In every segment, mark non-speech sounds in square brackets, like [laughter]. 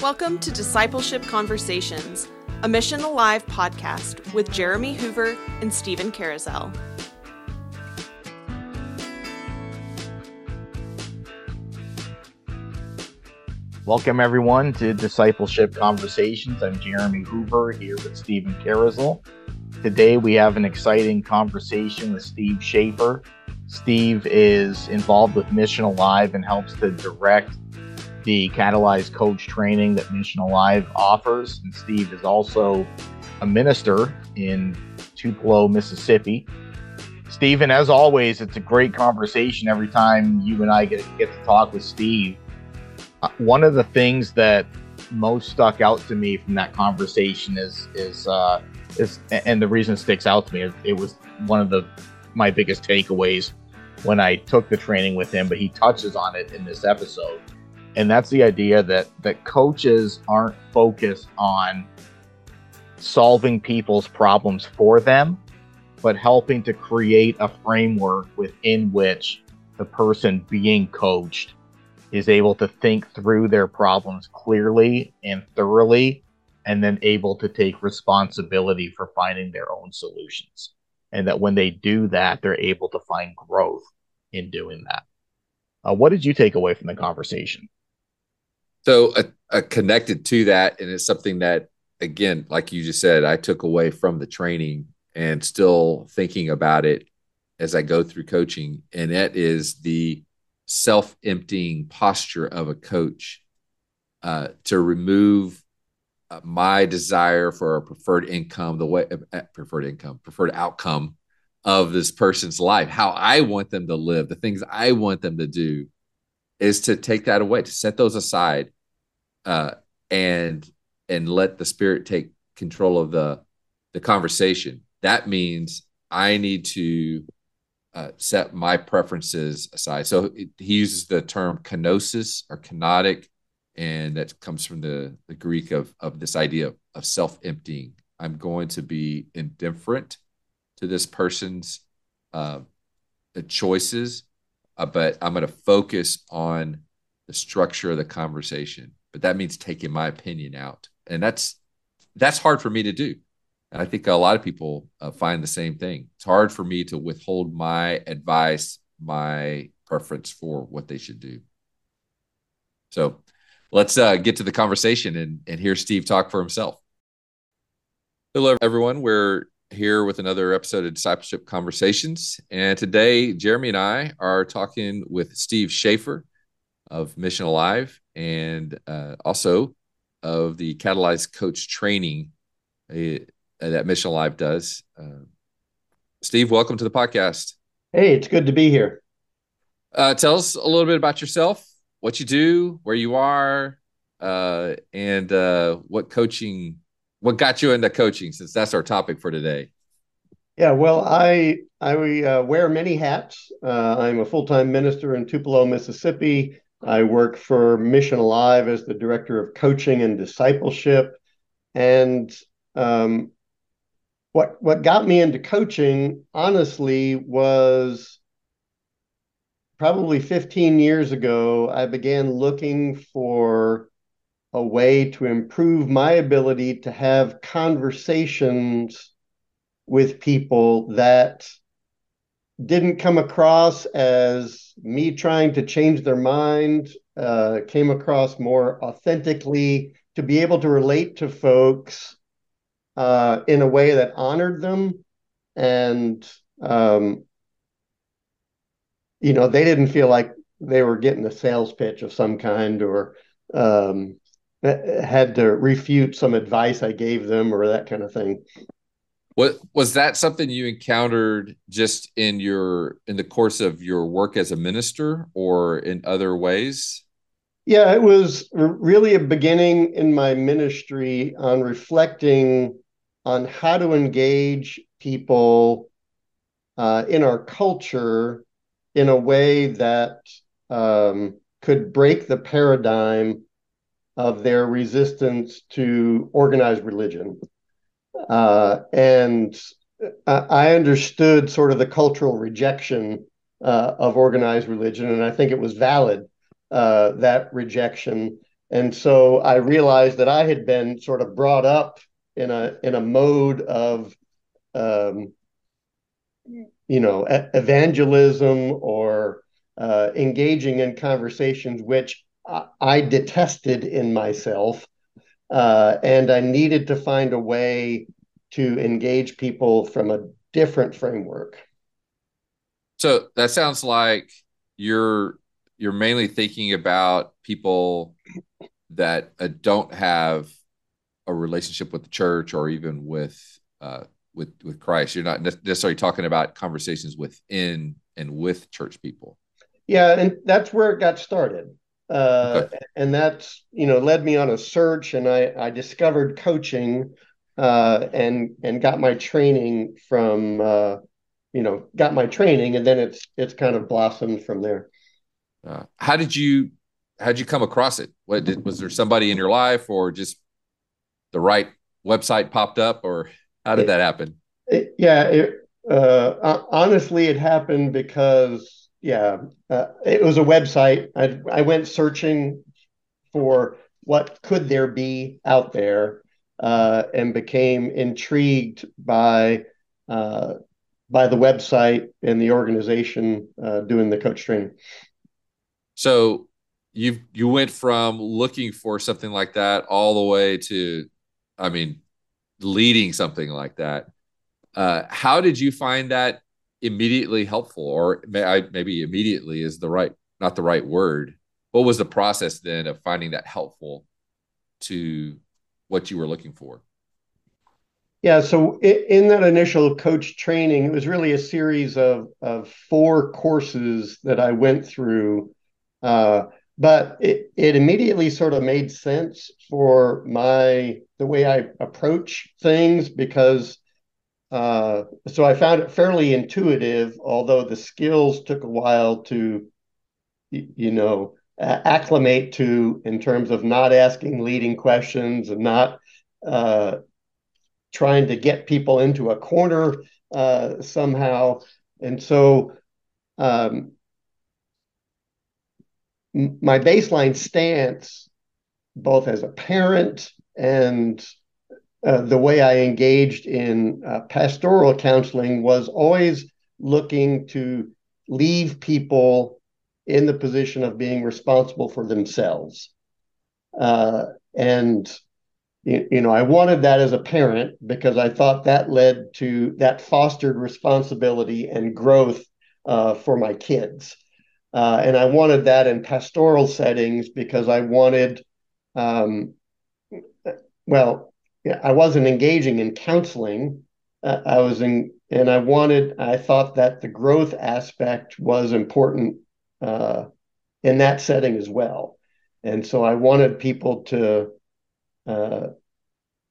Welcome to Discipleship Conversations, a Mission Alive podcast with Jeremy Hoover and Stephen Carousel. Welcome, everyone, to Discipleship Conversations. I'm Jeremy Hoover here with Stephen Carousel. Today, we have an exciting conversation with Steve Schaefer. Steve is involved with Mission Alive and helps to direct the Catalyze coach training that Mission Alive offers. And Steve is also a minister in Tupelo, Mississippi. Stephen, as always, it's a great conversation every time you and I get, get to talk with Steve. Uh, one of the things that most stuck out to me from that conversation is is uh, is and the reason it sticks out to me is it was one of the my biggest takeaways when I took the training with him, but he touches on it in this episode and that's the idea that that coaches aren't focused on solving people's problems for them but helping to create a framework within which the person being coached is able to think through their problems clearly and thoroughly and then able to take responsibility for finding their own solutions. And that when they do that they're able to find growth in doing that. Uh, what did you take away from the conversation so uh, uh, connected to that, and it's something that, again, like you just said, I took away from the training and still thinking about it as I go through coaching, and that is the self-emptying posture of a coach uh, to remove uh, my desire for a preferred income, the way uh, preferred income, preferred outcome of this person's life, how I want them to live, the things I want them to do, is to take that away, to set those aside, uh, and and let the spirit take control of the the conversation. That means I need to uh, set my preferences aside. So it, he uses the term kenosis or kenotic, and that comes from the, the Greek of, of this idea of, of self emptying. I'm going to be indifferent to this person's uh, choices, uh, but I'm going to focus on the structure of the conversation but that means taking my opinion out, and that's that's hard for me to do. And I think a lot of people uh, find the same thing. It's hard for me to withhold my advice, my preference for what they should do. So let's uh, get to the conversation and, and hear Steve talk for himself. Hello, everyone. We're here with another episode of Discipleship Conversations. And today, Jeremy and I are talking with Steve Schaefer of Mission Alive and uh, also of the Catalyze Coach Training uh, that Mission Alive does. Uh, Steve, welcome to the podcast. Hey, it's good to be here. Uh, tell us a little bit about yourself, what you do, where you are, uh, and uh, what coaching, what got you into coaching, since that's our topic for today. Yeah, well, I I wear many hats. I'm a full time minister in Tupelo, Mississippi. I work for Mission Alive as the director of coaching and discipleship. And um, what what got me into coaching, honestly, was probably 15 years ago. I began looking for a way to improve my ability to have conversations with people that didn't come across as me trying to change their mind, uh, came across more authentically to be able to relate to folks uh, in a way that honored them. And, um, you know, they didn't feel like they were getting a sales pitch of some kind or um, had to refute some advice I gave them or that kind of thing. What was that something you encountered just in your in the course of your work as a minister or in other ways? Yeah, it was really a beginning in my ministry on reflecting on how to engage people uh, in our culture in a way that um, could break the paradigm of their resistance to organized religion. Uh, and I understood sort of the cultural rejection uh, of organized religion, and I think it was valid uh, that rejection. and so I realized that I had been sort of brought up in a in a mode of um, you know evangelism or uh, engaging in conversations which I, I detested in myself uh, and I needed to find a way to engage people from a different framework. So that sounds like you're you're mainly thinking about people that uh, don't have a relationship with the church or even with uh, with with Christ. You're not necessarily talking about conversations within and with church people. Yeah, and that's where it got started. Uh, okay. And that's you know led me on a search, and I I discovered coaching uh, and and got my training from uh, you know got my training, and then it's it's kind of blossomed from there. Uh, how did you how did you come across it? What did, was there somebody in your life, or just the right website popped up, or how did it, that happen? It, yeah, it, uh, honestly, it happened because yeah, uh, it was a website. I I went searching for what could there be out there, uh, and became intrigued by uh, by the website and the organization uh, doing the coach training. So you you went from looking for something like that all the way to, I mean, leading something like that. Uh, how did you find that immediately helpful, or may I, maybe immediately is the right not the right word? What was the process then of finding that helpful to what you were looking for? Yeah, so in that initial coach training, it was really a series of of four courses that I went through, uh, but it it immediately sort of made sense for my the way I approach things because uh, so I found it fairly intuitive, although the skills took a while to you know acclimate to in terms of not asking leading questions and not uh, trying to get people into a corner uh, somehow. And so um, my baseline stance, both as a parent and uh, the way I engaged in uh, pastoral counseling, was always looking to leave people in the position of being responsible for themselves. Uh, and you, know, I wanted that as a parent because I thought that led to that fostered responsibility and growth uh, for my kids. Uh, and I wanted that in pastoral settings because I wanted, um, well, I wasn't engaging in counseling. Uh, I was in, and I wanted, I thought that the growth aspect was important uh, in that setting as well. And so I wanted people to uh,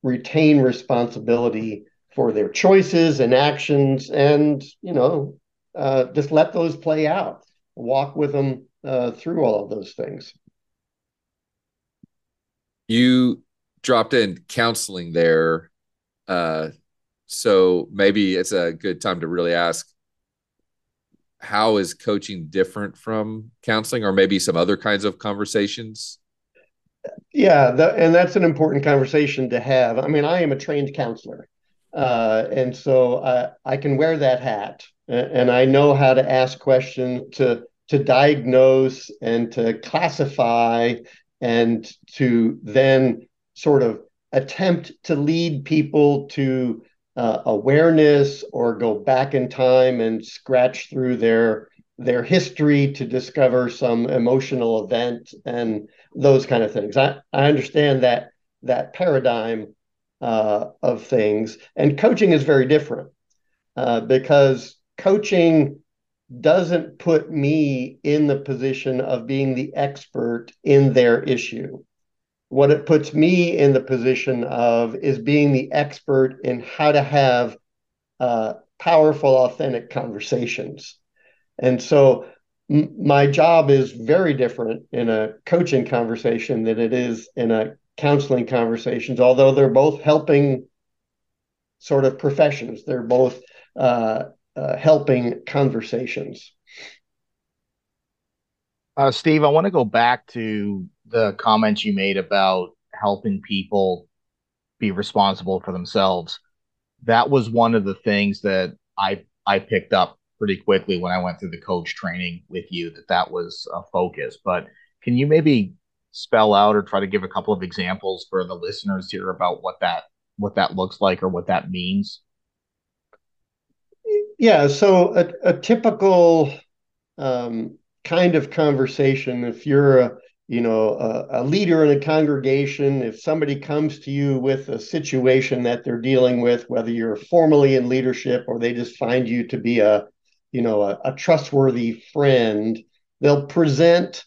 retain responsibility for their choices and actions and, you know, uh, just let those play out, walk with them uh, through all of those things. You dropped in counseling there. Uh, so maybe it's a good time to really ask how is coaching different from counseling or maybe some other kinds of conversations yeah and that's an important conversation to have i mean i am a trained counselor uh, and so I, I can wear that hat and i know how to ask questions to to diagnose and to classify and to then sort of attempt to lead people to uh, awareness or go back in time and scratch through their their history to discover some emotional event and those kind of things. I, I understand that that paradigm uh, of things, and coaching is very different uh, because coaching doesn't put me in the position of being the expert in their issue what it puts me in the position of is being the expert in how to have uh, powerful, authentic conversations. And so m- my job is very different in a coaching conversation than it is in a counseling conversations, although they're both helping sort of professions. They're both uh, uh, helping conversations. Uh, Steve, I want to go back to the comments you made about helping people be responsible for themselves. That was one of the things that I I picked up pretty quickly when I went through the coach training with you that that was a focus. But can you maybe spell out or try to give a couple of examples for the listeners here about what that what that looks like or what that means? Yeah, so a, a typical um, kind of conversation, if you're a you know a, a, leader in a congregation, if somebody comes to you with a situation that they're dealing with, whether you're formally in leadership or they just find you to be a you know a, a trustworthy friend, they'll present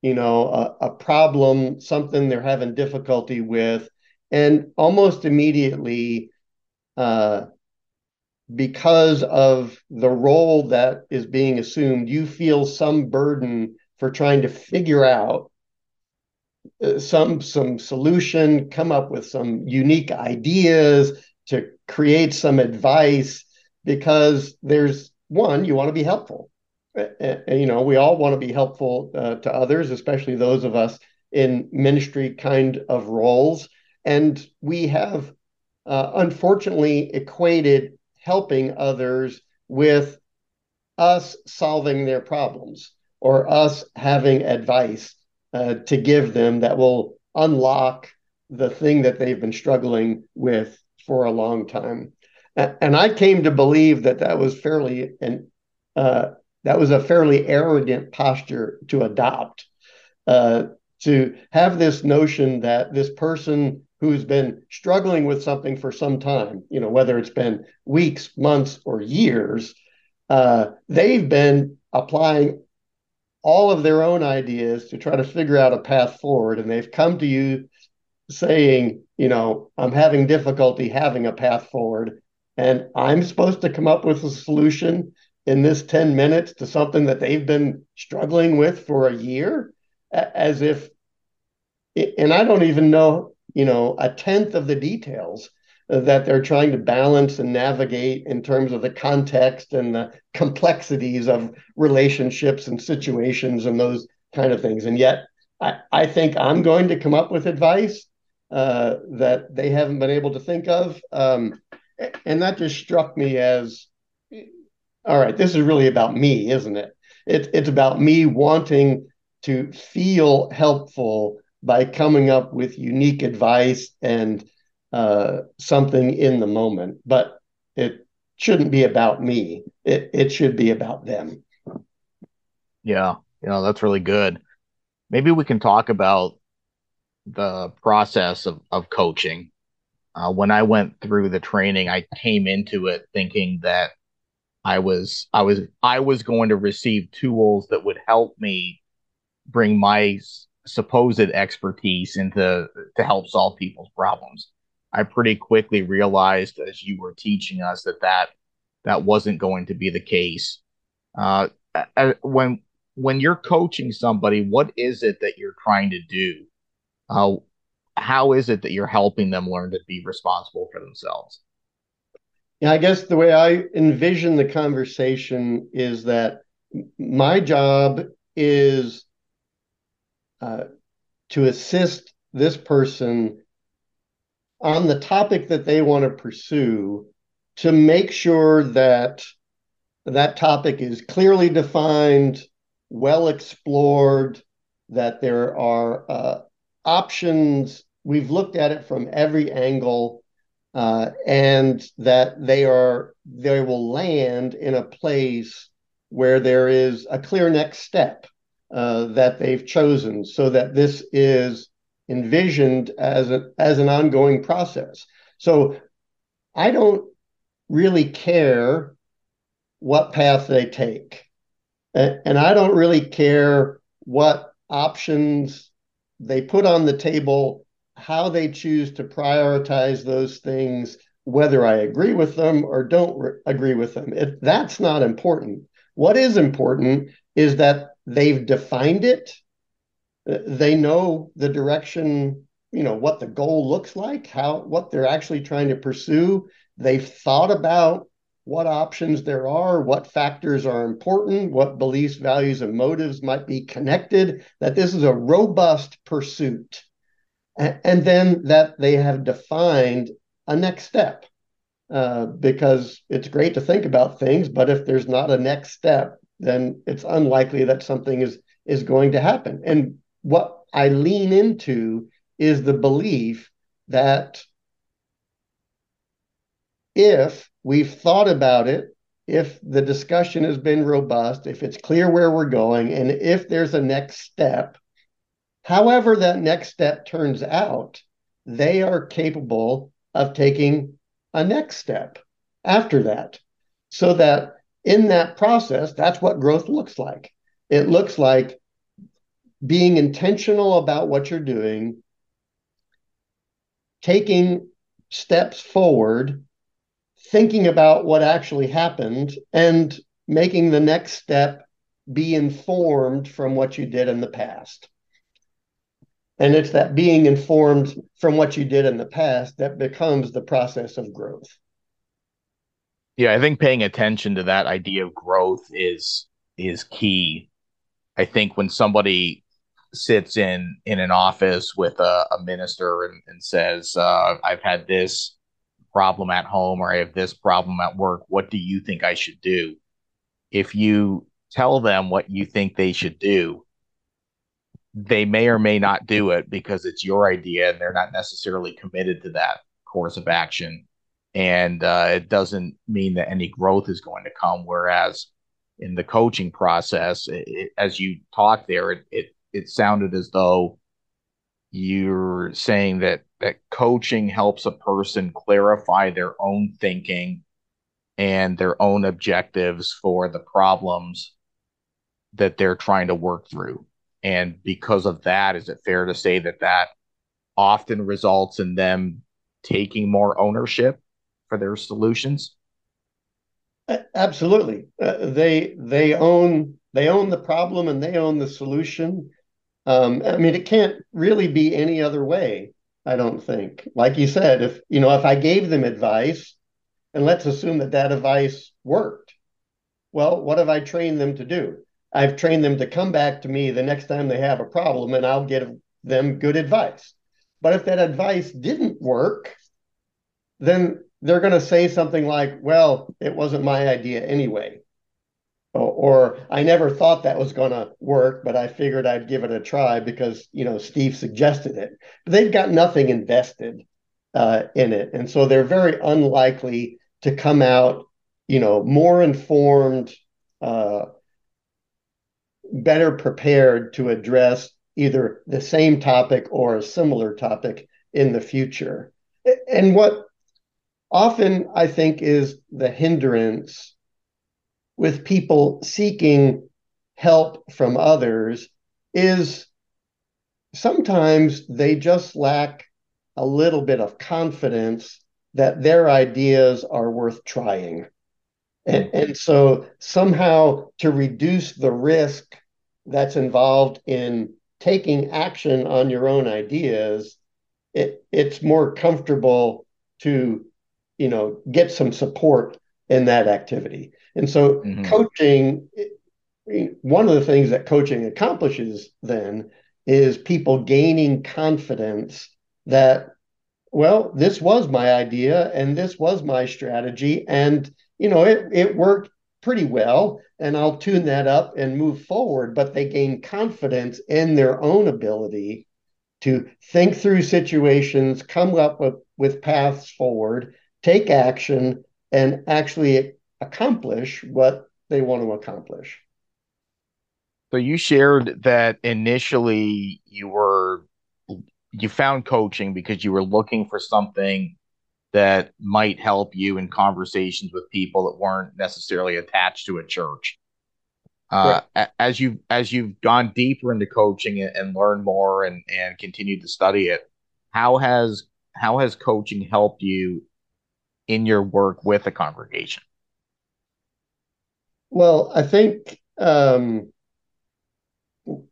you know a, a problem, something they're having difficulty with, and almost immediately. Uh, because of the role that is being assumed, you feel some burden for trying to figure out uh, some some solution, come up with some unique ideas to create some advice because there's one you want to be helpful. And, you know, we all want to be helpful uh, to others, especially those of us in ministry kind of roles. And we have uh, unfortunately equated helping others with us solving their problems or us having advice uh, to give them that will unlock the thing that they've been struggling with for a long time. And I came to believe that that was fairly and uh, that was a fairly arrogant posture to adopt. Uh, to have this notion that this person who's been struggling with something for some time, you know, whether it's been weeks, months, or years, uh, they've been applying all of their own ideas to try to figure out a path forward. And they've come to you saying, you know, I'm having difficulty having a path forward. And I'm supposed to come up with a solution in this 10 minutes to something that they've been struggling with for a year, as if, and I don't even know you know, a tenth of the details that they're trying to balance and navigate in terms of the context and the complexities of relationships and situations and those kind of things. And yet, I, I think I'm going to come up with advice uh, that they haven't been able to think of. Um, and that just struck me as all right, this is really about me, isn't it? it it's about me wanting to feel helpful by coming up with unique advice and uh, something in the moment. But it shouldn't be about me. It it should be about them. Yeah, you know that's really good. Maybe we can talk about the process of of coaching. Uh, when I went through the training, I came into it thinking that I was I was I was going to receive tools that would help me bring my supposed expertise into to help solve people's problems. I pretty quickly realized as you were teaching us that that that wasn't going to be the case. Uh, when when you're coaching somebody, what is it that you're trying to do? Uh, how is it that you're helping them learn to be responsible for themselves? Yeah, I guess the way I envision the conversation is that my job is to assist this person on the topic that they want to pursue to make sure that that topic is clearly defined, well explored, that there are uh, options. We've looked at it from every angle, uh, and that they are they will land in a place where there is a clear next step uh, that they've chosen so that this is envisioned as, a, as an ongoing process. So I don't really care what path they take. And I don't really care what options they put on the table, how they choose to prioritize those things, whether I agree with them or don't re- agree with them. It, that's not important. What is important is that they've defined it they know the direction you know what the goal looks like how what they're actually trying to pursue they've thought about what options there are, what factors are important, what beliefs, values, and motives might be connected, that this is a robust pursuit. And then that they have defined a next step. Uh, because it's great to think about things, but if there's not a next step, then it's unlikely that something is is going to happen. And what I lean into is the belief that if we've thought about it, if the discussion has been robust, if it's clear where we're going, and if there's a next step, however that next step turns out, they are capable of taking a next step after that. So that in that process, that's what growth looks like. It looks like being intentional about what you're doing, taking steps forward thinking about what actually happened and making the next step be informed from what you did in the past. And it's that being informed from what you did in the past that becomes the process of growth. Yeah, I think paying attention to that idea of growth is is key. I think when somebody sits in in an office with a, a minister and, and says, uh, "I've had this problem at home or I have this problem at work. What do you think I should do? If you tell them what you think they should do, they may or may not do it because it's your idea and they're not necessarily committed to that course of action. And uh, it doesn't mean that any growth is going to come. Whereas in the coaching process, it, it, as you talked there, it, it it sounded as though you're saying that that coaching helps a person clarify their own thinking and their own objectives for the problems that they're trying to work through. And because of that, is it fair to say that that often results in them taking more ownership for their solutions? Absolutely, uh, they they own they own the problem and they own the solution. Um, I mean, it can't really be any other way. I don't think. Like you said, if you know, if I gave them advice, and let's assume that that advice worked, well, what have I trained them to do? I've trained them to come back to me the next time they have a problem, and I'll give them good advice. But if that advice didn't work, then they're going to say something like, "Well, it wasn't my idea anyway." or I never thought that was going to work, but I figured I'd give it a try because you know Steve suggested it. But they've got nothing invested uh, in it, and so they're very unlikely to come out, you know, more informed, uh, better prepared to address either the same topic or a similar topic in the future. And what often I think is the hindrance with people seeking help from others is sometimes they just lack a little bit of confidence that their ideas are worth trying. And, and so somehow to reduce the risk that's involved in taking action on your own ideas, it, it's more comfortable to, you know, get some support in that activity. And so mm-hmm. coaching, one of the things that coaching accomplishes then is people gaining confidence that, well, this was my idea and this was my strategy. And, you know, it, it worked pretty well. And I'll tune that up and move forward. But they gain confidence in their own ability to think through situations, come up with, with paths forward, take action, and actually accomplish what they want to accomplish. So you shared that initially you were you found coaching because you were looking for something that might help you in conversations with people that weren't necessarily attached to a church. Uh, right. As you as you've gone deeper into coaching and learned more and and continued to study it, how has how has coaching helped you in your work with a congregation? Well, I think um,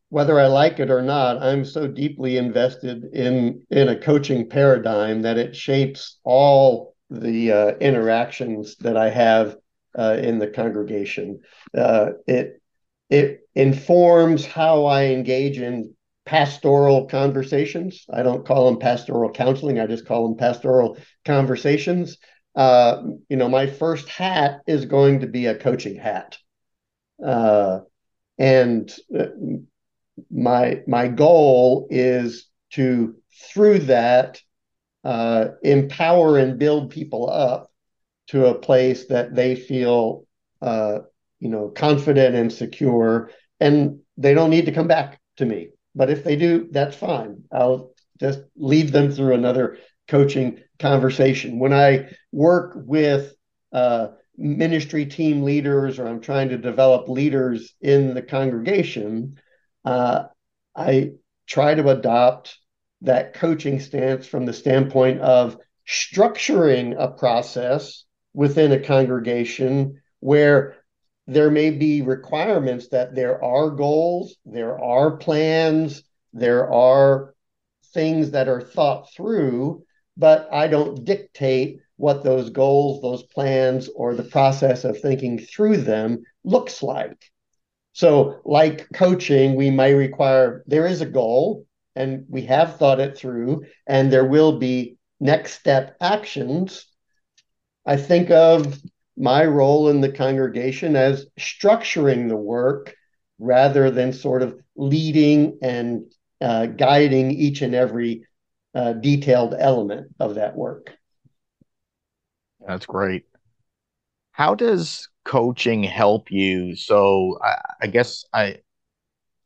whether I like it or not, I'm so deeply invested in in a coaching paradigm that it shapes all the uh, interactions that I have uh, in the congregation. Uh, it it informs how I engage in pastoral conversations. I don't call them pastoral counseling. I just call them pastoral conversations. Uh, you know, my first hat is going to be a coaching hat, uh, and uh, my my goal is to through that uh, empower and build people up to a place that they feel uh, you know confident and secure and they don't need to come back to me. But if they do that's fine. I'll just lead them through another coaching conversation. When i work with uh, ministry team leaders or i'm trying to develop leaders in the congregation uh, i try to adopt that coaching stance from the standpoint of structuring a process within a congregation where there may be requirements that there are goals, there are plans, there are things that are thought through, but I don't dictate what those goals, those plans, or the process of thinking through them looks like. So, like coaching, we may require there is a goal, and we have thought it through, and there will be next step actions I think of my role in the congregation as structuring the work rather than sort of leading and uh, guiding each and every uh, detailed element of that work. That's great. How does coaching help you? So I, I guess I,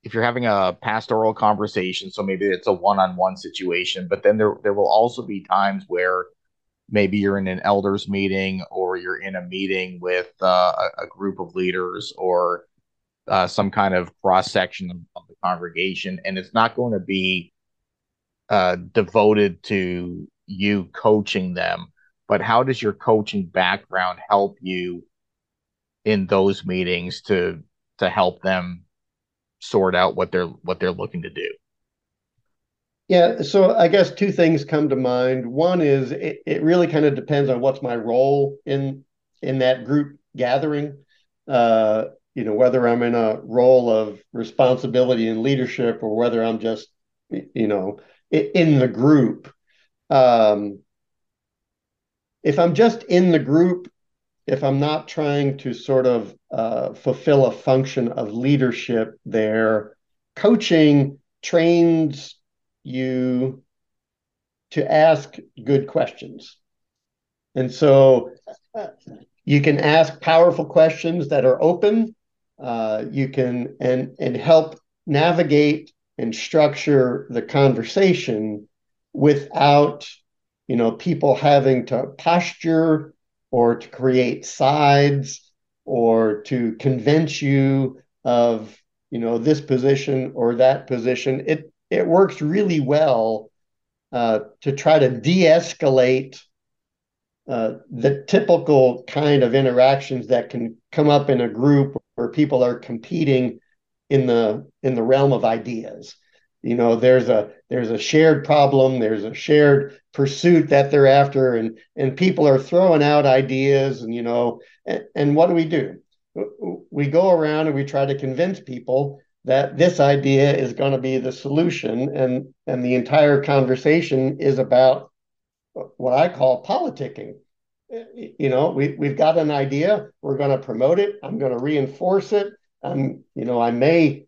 if you're having a pastoral conversation, so maybe it's a one-on-one situation, but then there there will also be times where maybe you're in an elders meeting or you're in a meeting with uh, a, a, group of leaders or uh, some kind of cross section of, of, the congregation, and it's not going to be uh, devoted to you coaching them. But how does your coaching background help you in those meetings to to help them sort out what they're what they're looking to do? Yeah, so I guess two things come to mind. One is it, it really kind of depends on what's my role in in that group gathering. Uh, you know, whether I'm in a role of responsibility and leadership or whether I'm just, you know, in the group. Um, if I'm just in the group, if I'm not trying to sort of uh, fulfill a function of leadership there, coaching trains you to ask good questions. And so you can ask powerful questions that are open. Uh, you can and and help navigate and structure the conversation without you know people having to posture or to create sides or to convince you of you know this position or that position. It it works really well uh, to try to de-escalate uh, the typical kind of interactions that can come up in a group where people are competing in the in the realm of ideas you know there's a there's a shared problem there's a shared pursuit that they're after and and people are throwing out ideas and you know and, and what do we do we go around and we try to convince people that this idea is going to be the solution and and the entire conversation is about what I call politicking. You know, we we've got an idea, we're going to promote it, I'm going to reinforce it. I'm, you know, I may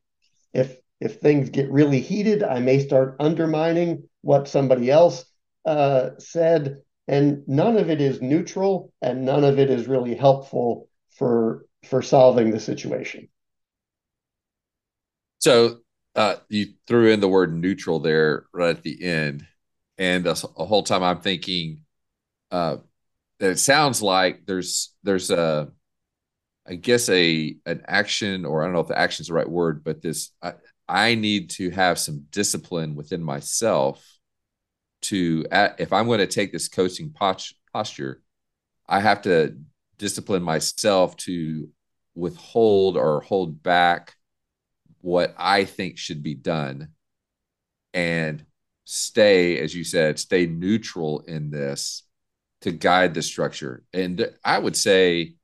if if things get really heated, I may start undermining what somebody else uh, said, and none of it is neutral, and none of it is really helpful for for solving the situation. So uh, you threw in the word neutral there right at the end, and the whole time I'm thinking uh, that it sounds like there's there's a I guess a an action, or I don't know if the action is the right word, but this I, I need to have some discipline within myself to if I'm going to take this coaching posture, I have to discipline myself to withhold or hold back what I think should be done and stay, as you said, stay neutral in this to guide the structure. And I would say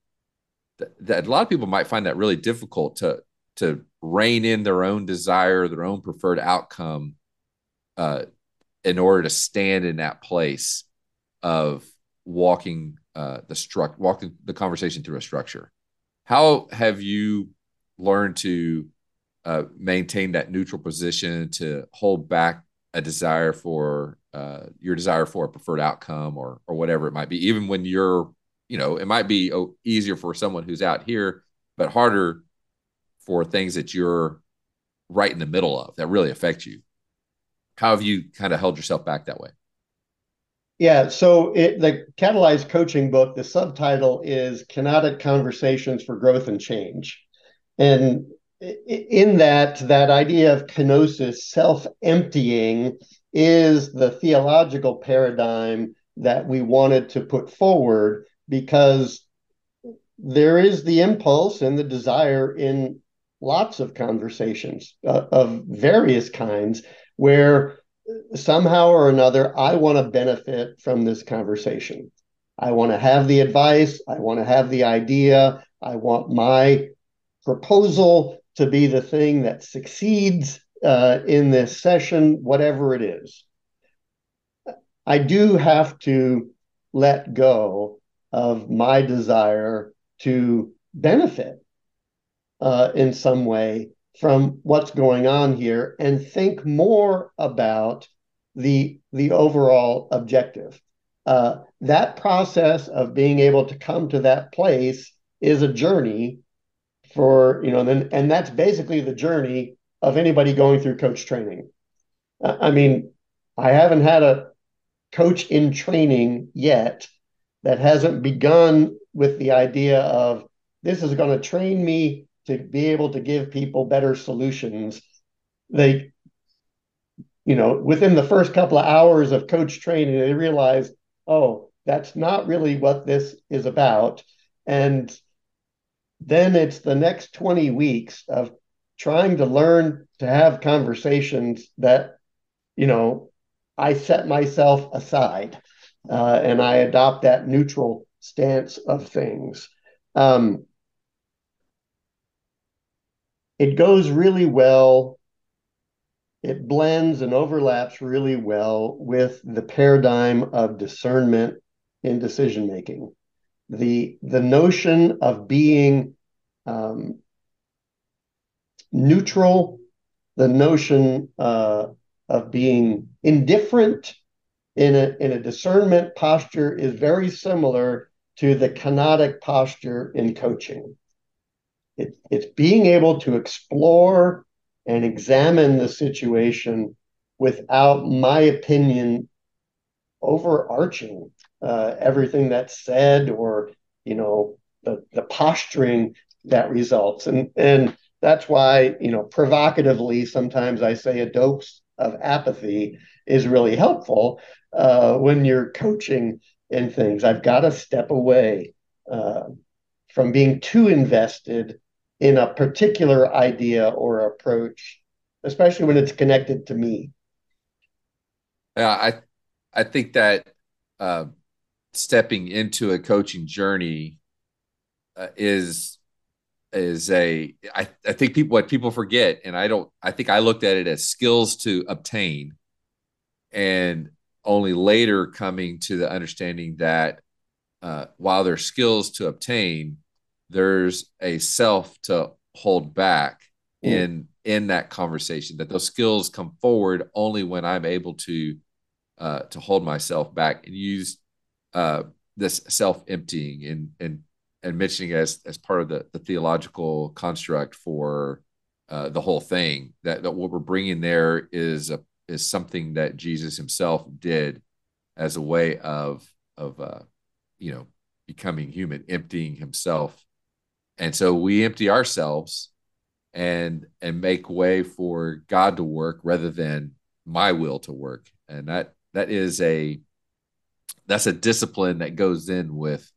that, that a lot of people might find that really difficult to to rein in their own desire, their own preferred outcome, uh, in order to stand in that place of walking uh, the struct walking the conversation through a structure. How have you learned to uh, maintain that neutral position to hold back a desire for uh, your desire for a preferred outcome or or whatever it might be, even when you're you know it might be oh, easier for someone who's out here, but harder for things that you're right in the middle of that really affect you. How have you kind of held yourself back that way? Yeah, so it, the Catalyze coaching book, the subtitle is Kenotic Conversations for Growth and Change. And in that, that idea of kenosis, self emptying, is the theological paradigm that we wanted to put forward because there is the impulse and the desire in lots of conversations uh, of various kinds where somehow or another I want to benefit from this conversation. I want to have the advice, I want to have the idea, I want my proposal to be the thing that succeeds uh, in this session, whatever it is. I do have to let go of my desire to benefit uh, in some way from what's going on here and think more about the the overall objective. Uh, that process of being able to come to that place is a journey for you know and, and that's basically the journey of anybody going through coach training i mean i haven't had a coach in training yet that hasn't begun with the idea of this is going to train me to be able to give people better solutions. They you know within the first couple of hours of coach training they realize oh that's not really what this is about. And then it's the next 20 weeks of trying to learn to have conversations that, you know, I set myself aside uh, and I adopt that neutral stance of things. Um, it goes really well. It blends and overlaps really well with the paradigm of discernment in decision making the the notion of being um, neutral, the notion uh, of being indifferent in a in a discernment posture is very similar to the kenotic posture in coaching. It, it's being able to explore and examine the situation without my opinion overarching uh, everything that's said or you know the the posturing that results and and that's why you know provocatively sometimes I say a dose of apathy is really helpful uh, when you're coaching in things. I've got to step away uh, from being too invested in a particular idea or approach, especially when it's connected to me. Yeah, I I think that uh, stepping into a coaching journey uh, is is a I, I think people what people forget and i don't i think i looked at it as skills to obtain and only later coming to the understanding that uh, while there's skills to obtain there's a self to hold back mm. in in that conversation that those skills come forward only when i'm able to uh, to hold myself back and use uh, this self emptying and and and mentioning as as part of the, the theological construct for uh, the whole thing that, that what we're bringing there is a is something that Jesus himself did as a way of of uh, you know becoming human emptying himself and so we empty ourselves and and make way for God to work rather than my will to work and that that is a that's a discipline that goes in with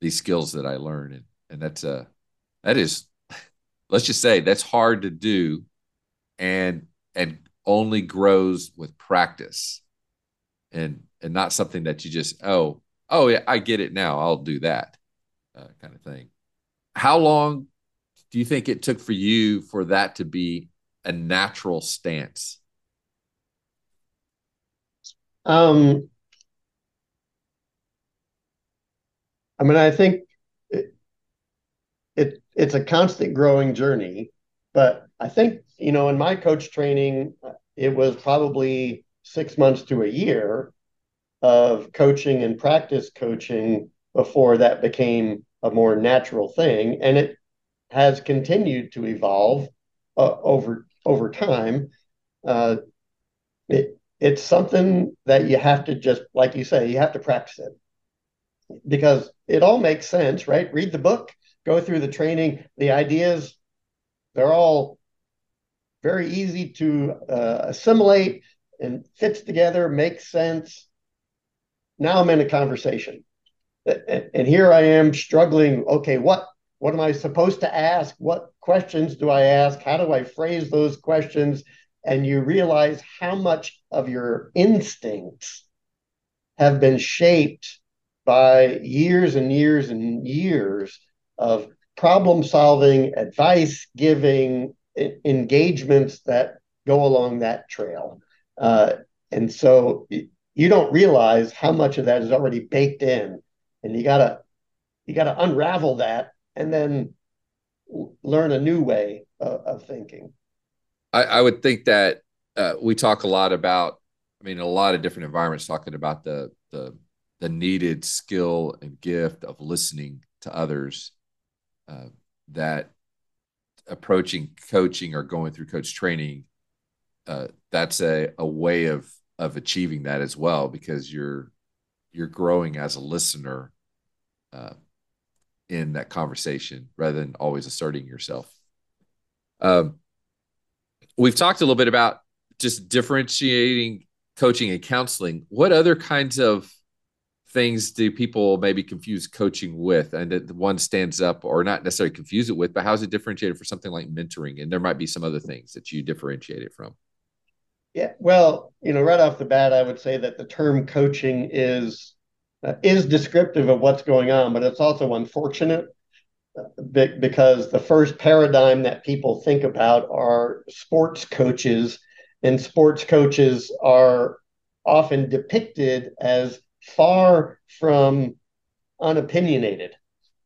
these skills that I learn. And, and that's a, that is, [laughs] let's just say that's hard to do and, and only grows with practice and, and not something that you just, oh, oh yeah, I get it now. I'll do that uh, kind of thing. how long do you think it took for you for that to be a natural stance? Um, I mean, I think it, it it's a constant growing journey, but I think you know, in my coach training, it was probably six months to a year of coaching and practice coaching before that became a more natural thing, and it has continued to evolve uh, over over time. Uh, it it's something that you have to just like you say you have to practice it because it all makes sense, right? Read the book, go through the training, the ideas, they're all very easy to uh, assimilate and fits together, makes sense. Now I'm in a conversation. And here I am struggling. Okay, what what am I supposed to ask? What questions do I ask? How do I phrase those questions? And you realize how much of your instincts have been shaped by years and years and years of problem solving, advice giving, engagements that go along that trail. Uh, and so you don't realize how much of that is already baked in, and you gotta you gotta unravel that and then learn a new way of, thinking. I, would think that uh, we talk a lot about. I mean, a lot of different environments talking about the the the needed skill and gift of listening to others uh, that approaching coaching or going through coach training uh, that's a, a way of of achieving that as well because you're you're growing as a listener uh, in that conversation rather than always asserting yourself. Um, we've talked a little bit about just differentiating coaching and counseling. What other kinds of things do people maybe confuse coaching with and that one stands up or not necessarily confuse it with but how's it differentiated for something like mentoring? And there might be some other things that you differentiate it from. Yeah well you know right off the bat i would say that the term coaching is uh, is descriptive of what's going on but it's also unfortunate because the first paradigm that people think about are sports coaches and sports coaches are often depicted as far from unopinionated.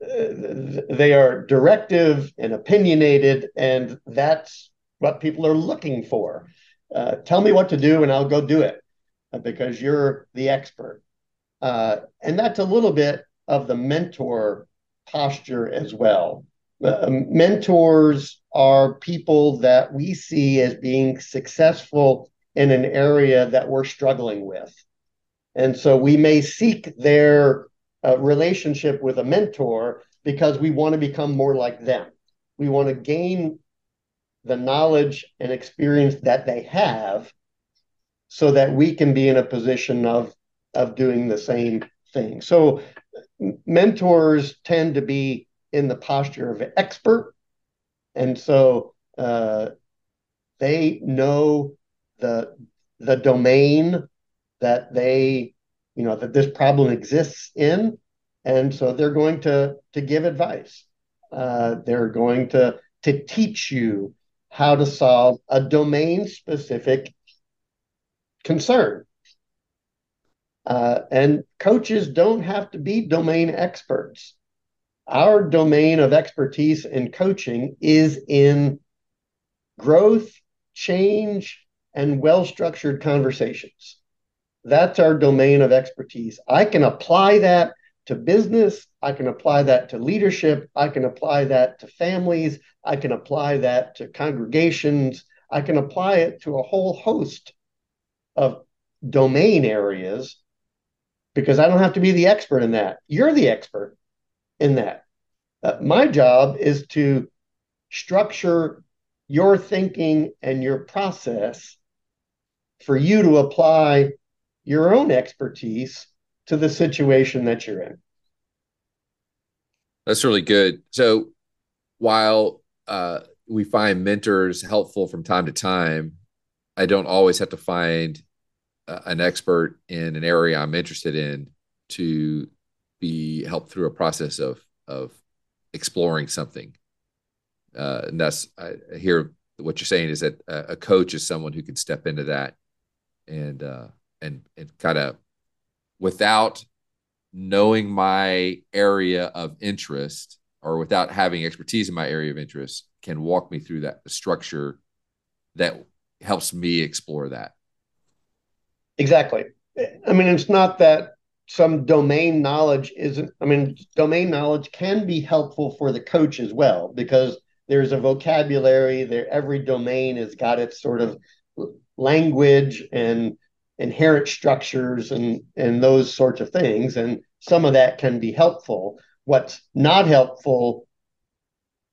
They are directive and opinionated, and that's what people are looking for. Uh, tell me what to do, and I'll go do it uh, because you're the expert. Uh, and that's a little bit of the mentor posture as well. Uh, mentors are people that we see as being successful in an area that we're struggling with. And so we may seek their uh, relationship with a mentor because we want to become more like them. We want to gain the knowledge and experience that they have so that we can be in a position of of doing the same thing. So mentors tend to be in the posture of expert. And so uh, they know the the domain that they, you know, that this problem exists in, and so they're going to to give advice. Uh, they're going to to teach you how to solve a domain specific concern. Uh, and coaches don't have to be domain experts. Our domain of expertise in coaching is in growth, change, and well structured conversations. That's our domain of expertise. I can apply that to business. I can apply that to leadership. I can apply that to families. I can apply that to congregations. I can apply it to a whole host of domain areas because I don't have to be the expert in that. You're the expert in that. Uh, my job is to structure your thinking and your process for you to apply your own expertise to the situation that you're in. That's really good. So while uh, we find mentors helpful from time to time, I don't always have to find uh, an expert in an area I'm interested in to be helped through a process of of exploring something. Uh, and that's I hear what you're saying is that a, a coach is someone who can step into that and uh, and and kind of without knowing my area of interest or without having expertise in my area of interest can walk me through that structure that helps me explore that. Exactly. I mean it's not that some domain knowledge isn't i mean domain knowledge can be helpful for the coach as well because there's a vocabulary there every domain has got its sort of language and inherent structures and and those sorts of things. And some of that can be helpful. What's not helpful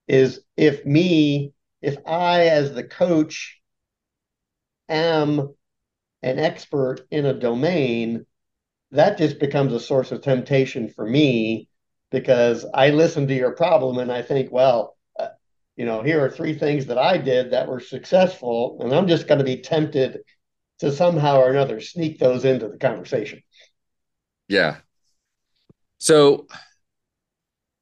is if me if i as the coach am an expert in a domain that just becomes a source of temptation for me because i listen to your problem and i think well uh, you know here are three things that i did that were successful and i'm just going to be tempted to somehow or another sneak those into the conversation. Yeah. So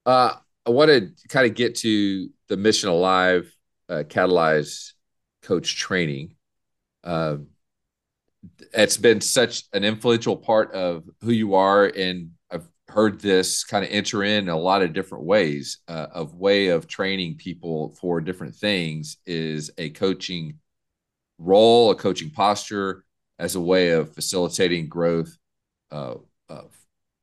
uh, I want to kind of get to the Mission Alive uh, Catalyze coach training. Uh, it's been such an influential part of who you are, and I've heard this kind of enter in a lot of different ways uh, of way of training people for different things. Is a coaching role, a coaching posture as a way of facilitating growth uh,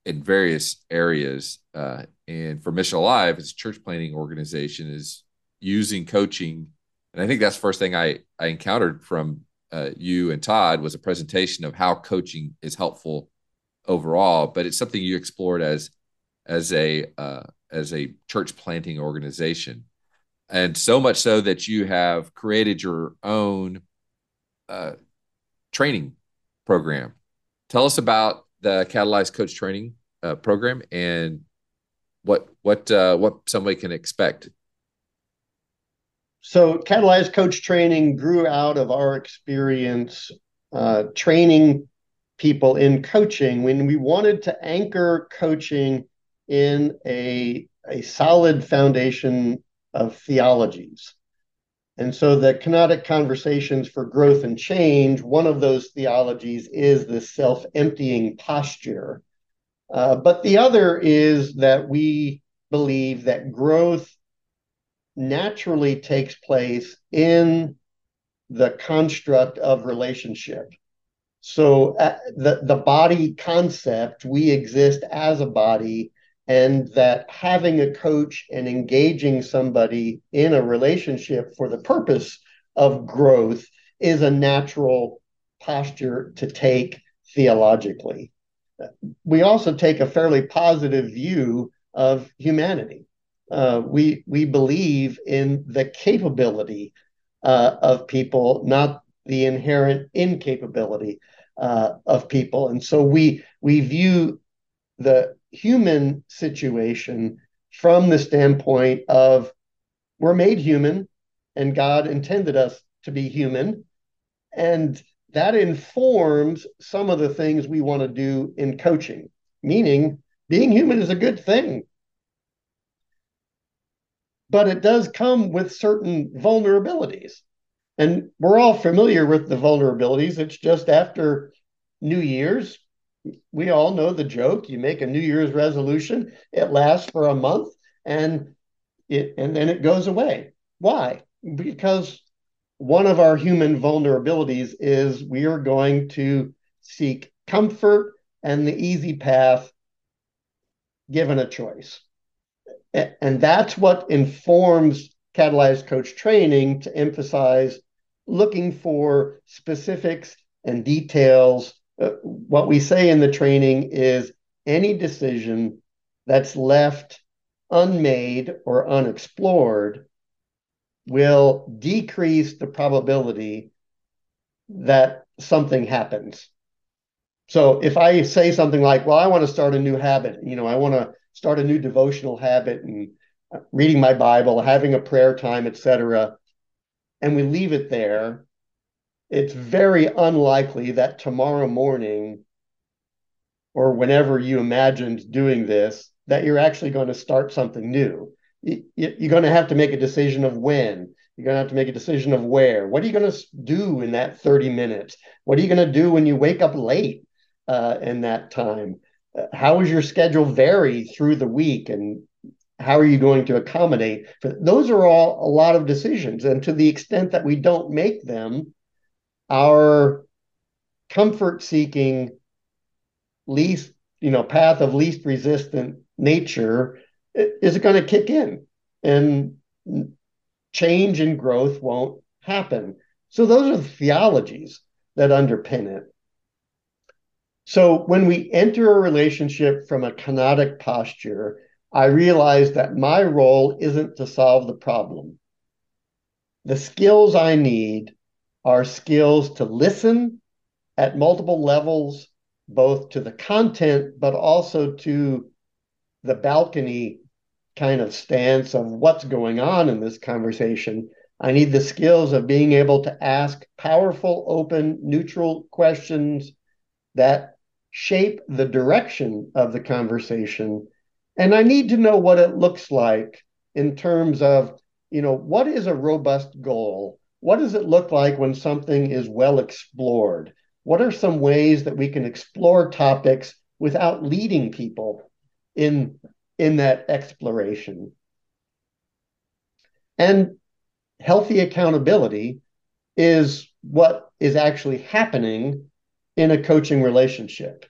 in various areas. Uh, and for Mission Alive, as a church planting organization, is using coaching. And I think that's the first thing I, I encountered from uh, you and Todd was a presentation of how coaching is helpful overall. But it's something you explored as as a uh, as a church planting organization, and so much so that you have created your own uh, training program. Tell us about the Catalyze Coach Training uh, program and what what uh, what somebody can expect. So, Catalyze Coach Training grew out of our experience uh, training people in coaching when we wanted to anchor coaching in a a solid foundation of theologies. And so the kenotic conversations for growth and change, one of those theologies is the self emptying posture. Uh, but the other is that we believe that growth naturally takes place in the construct of relationship. So uh, the, the body concept, we exist as a body and that having a coach and engaging somebody in a relationship for the purpose of growth is a natural posture to take theologically. We also take a fairly positive view of humanity. Uh, we we believe in the capability uh, of people, not the inherent incapability uh, of people, and so we we view the human situation from the standpoint of we're made human and God intended us to be human. And that informs some of the things we want to do in coaching, meaning being human is a good thing. But it does come with certain vulnerabilities. And we're all familiar with the vulnerabilities. It's just after New Year's, we all know the joke. You make a New Year's resolution, it lasts for a month, and it and then it goes away. Why? Because one of our human vulnerabilities is we are going to seek comfort and the easy path given a choice. And that's what informs catalyzed coach training to emphasize looking for specifics and details what we say in the training is any decision that's left unmade or unexplored will decrease the probability that something happens. So if I say something like, well, I want to start a new habit, you know, I want to start a new devotional habit and uh, reading my Bible, having a prayer time, etc., and we leave it there, it's very unlikely that tomorrow morning or whenever you imagined doing this, that you're actually going to start something new. you're going to have to make a decision of when. You're going to have to make a decision of where. What are you going to do in that 30 minutes? What are you going to do when you wake up late uh, in that time? Uh, how is your schedule vary through the week? And how are you going to accommodate? Those are all a lot of decisions. And to the extent that we don't make them, our comfort seeking least, you know, path of least resistant nature is going to kick in and change and growth won't happen. So those are the theologies that underpin it. So when we enter a relationship from a kenotic posture, I realize that my role isn't to solve the problem. The skills I need are skills to listen at multiple levels, both to the content, but also to the balcony kind of stance of what's going on in this conversation. I need the skills of being able to ask powerful, open, neutral questions that shape the direction of the conversation. And I need to know what it looks like in terms of, you know, what is a robust goal? What does it look like when something is well explored? What are some ways that we can explore topics without leading people in in that exploration. And healthy accountability is what is actually happening in a coaching relationship.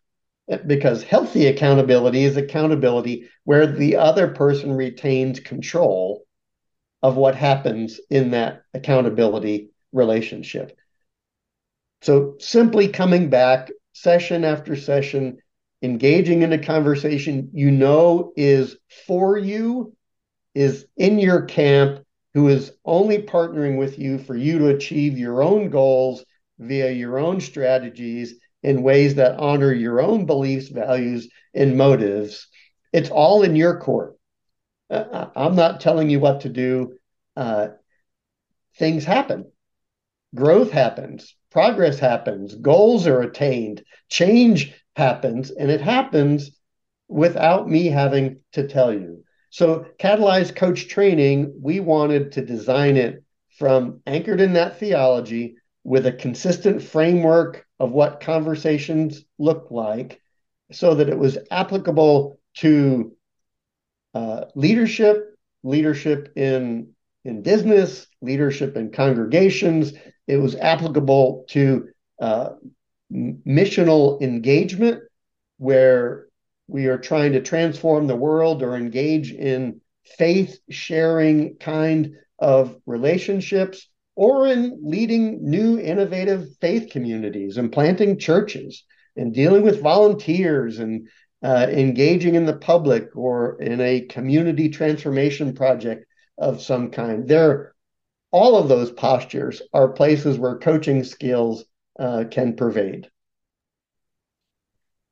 Because healthy accountability is accountability where the other person retains control of what happens in that accountability relationship. So simply coming back session after session engaging in a conversation you know is for you, is in your camp, who is only partnering with you for you to achieve your own goals via your own strategies in ways that honor your own beliefs, values, and motives. It's all in your court. [laughs] I'm not telling you what to do. Uh, things happen, growth happens, progress happens, goals are attained, change happens, and it happens without me having to tell you. So, Catalyze Coach Training, we wanted to design it from anchored in that theology with a consistent framework of what conversations look like so that it was applicable to uh, leadership, leadership in, in business, leadership in congregations. It was applicable to uh, missional engagement where we are trying to transform the world or engage in faith sharing kind of relationships or in leading new innovative faith communities and planting churches and dealing with volunteers and uh, engaging in the public or in a community transformation project of some kind. There, all of those postures are places where coaching skills uh, can pervade.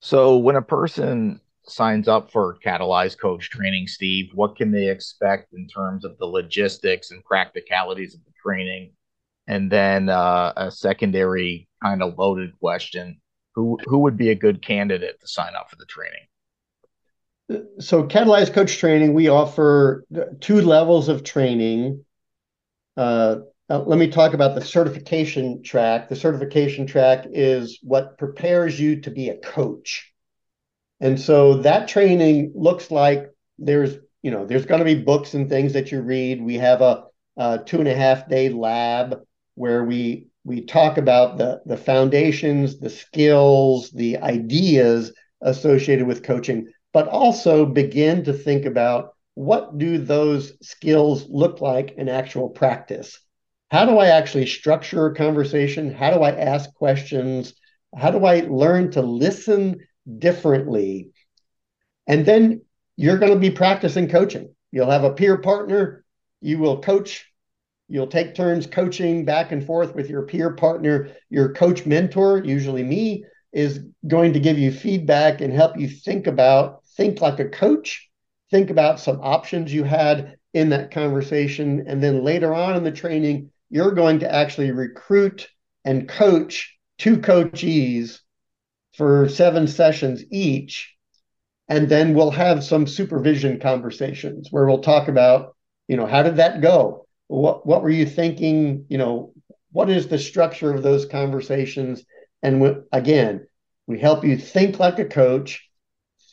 So, when a person signs up for Catalyze Coach Training, Steve, what can they expect in terms of the logistics and practicalities of the training? And then uh, a secondary kind of loaded question: Who who would be a good candidate to sign up for the training? So, Catalyze Coach Training, we offer two levels of training. Uh, uh, let me talk about the certification track. The certification track is what prepares you to be a coach. And so that training looks like there's, you know, there's going to be books and things that you read. We have a, a two and a half day lab where we we talk about the the foundations, the skills, the ideas associated with coaching, but also begin to think about what do those skills look like in actual practice how do I actually structure a conversation? How do I ask questions? How do I learn to listen differently? And then you're going to be practicing coaching. You'll have a peer partner. You will coach. You'll take turns coaching back and forth with your peer partner. Your coach mentor, usually me, is going to give you feedback and help you think about, think like a coach, think about some options you had in that conversation. And then later on in the training, you're going to actually recruit and coach two coachees for seven sessions each. and then we'll have some supervision conversations where we'll talk about, you know, how did that go? What what were you thinking? You know, what is the structure of those conversations? And again, we help you think like a coach,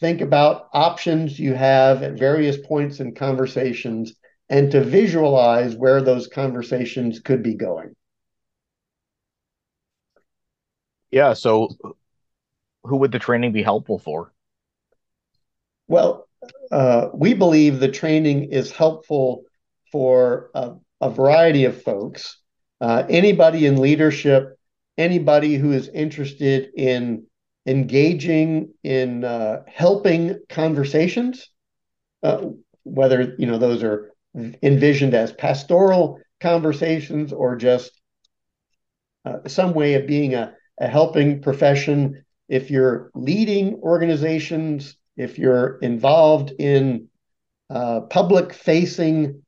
think about options you have at various points in conversations, and to visualize where those conversations could be going. Yeah. So, who would the training be helpful for? Well, uh, we believe the training is helpful for a, a variety of folks. Uh, anybody in leadership, anybody who is interested in engaging in uh, helping conversations, uh, whether you know those are envisioned as pastoral conversations or just uh, some way of being a, a helping profession. If you're leading organizations, if you're involved in uh, public facing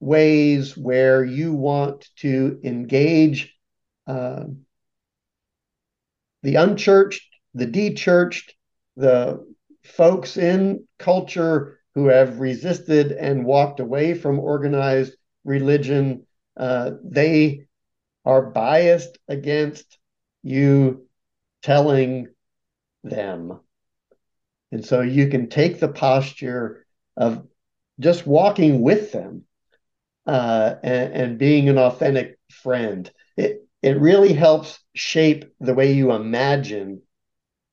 ways where you want to engage uh, the unchurched, the dechurched, the folks in culture who have resisted and walked away from organized religion, uh, they are biased against you telling them. And so you can take the posture of just walking with them uh, and, and, being an authentic friend. It, it really helps shape the way you imagine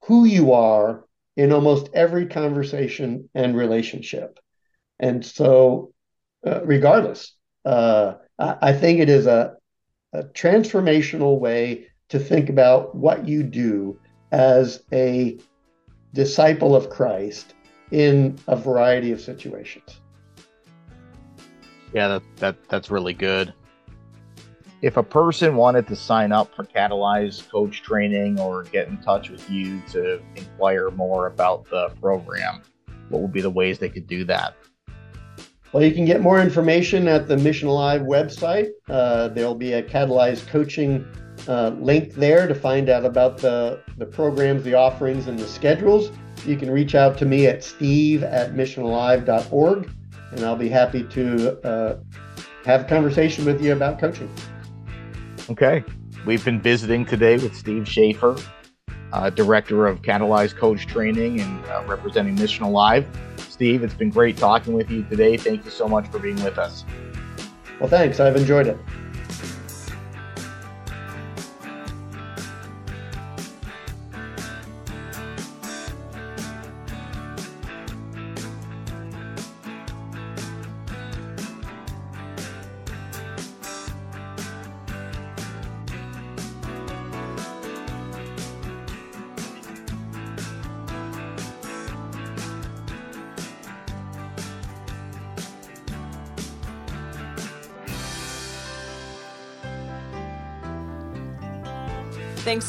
who you are in almost every conversation and relationship. And so, uh, regardless, uh, I, I, think it is a, a transformational way to think about what you do as a disciple of Christ in a variety of situations. Yeah, that, that that's really good. If a person wanted to sign up for Catalyze coach training or get in touch with you to inquire more about the program, what would be the ways they could do that? Well, you can get more information at the Mission Alive website. Uh, there'll be a Catalyze coaching uh, link there to find out about the, the programs, the offerings, and the schedules. You can reach out to me at steve at missionalive.org and I'll be happy to uh, have a conversation with you about coaching. Okay. We've been visiting today with Steve Schaefer, uh, Director of Catalyze Coach Training and uh, representing Mission Alive. Steve, it's been great talking with you today. Thank you so much for being with us. Well, thanks. I've enjoyed it.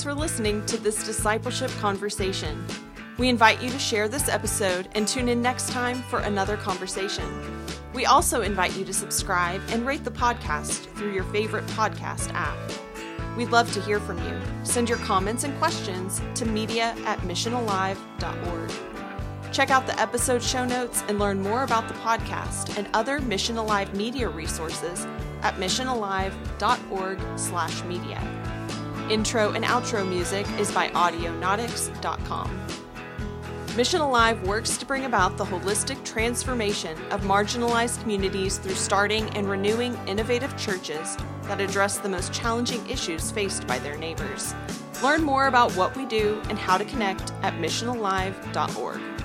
For listening to this discipleship conversation. We invite you to share this episode and tune in next time for another conversation. We also invite you to subscribe and rate the podcast through your favorite podcast app. We'd love to hear from you. Send your comments and questions to media at missionalive.org. Check out the episode show notes and learn more about the podcast and other Mission Alive media resources at missionalive.org slash media. Intro and outro music is by Audionautix.com. Mission Alive works to bring about the holistic transformation of marginalized communities through starting and renewing innovative churches that address the most challenging issues faced by their neighbors. Learn more about what we do and how to connect at missionalive.org.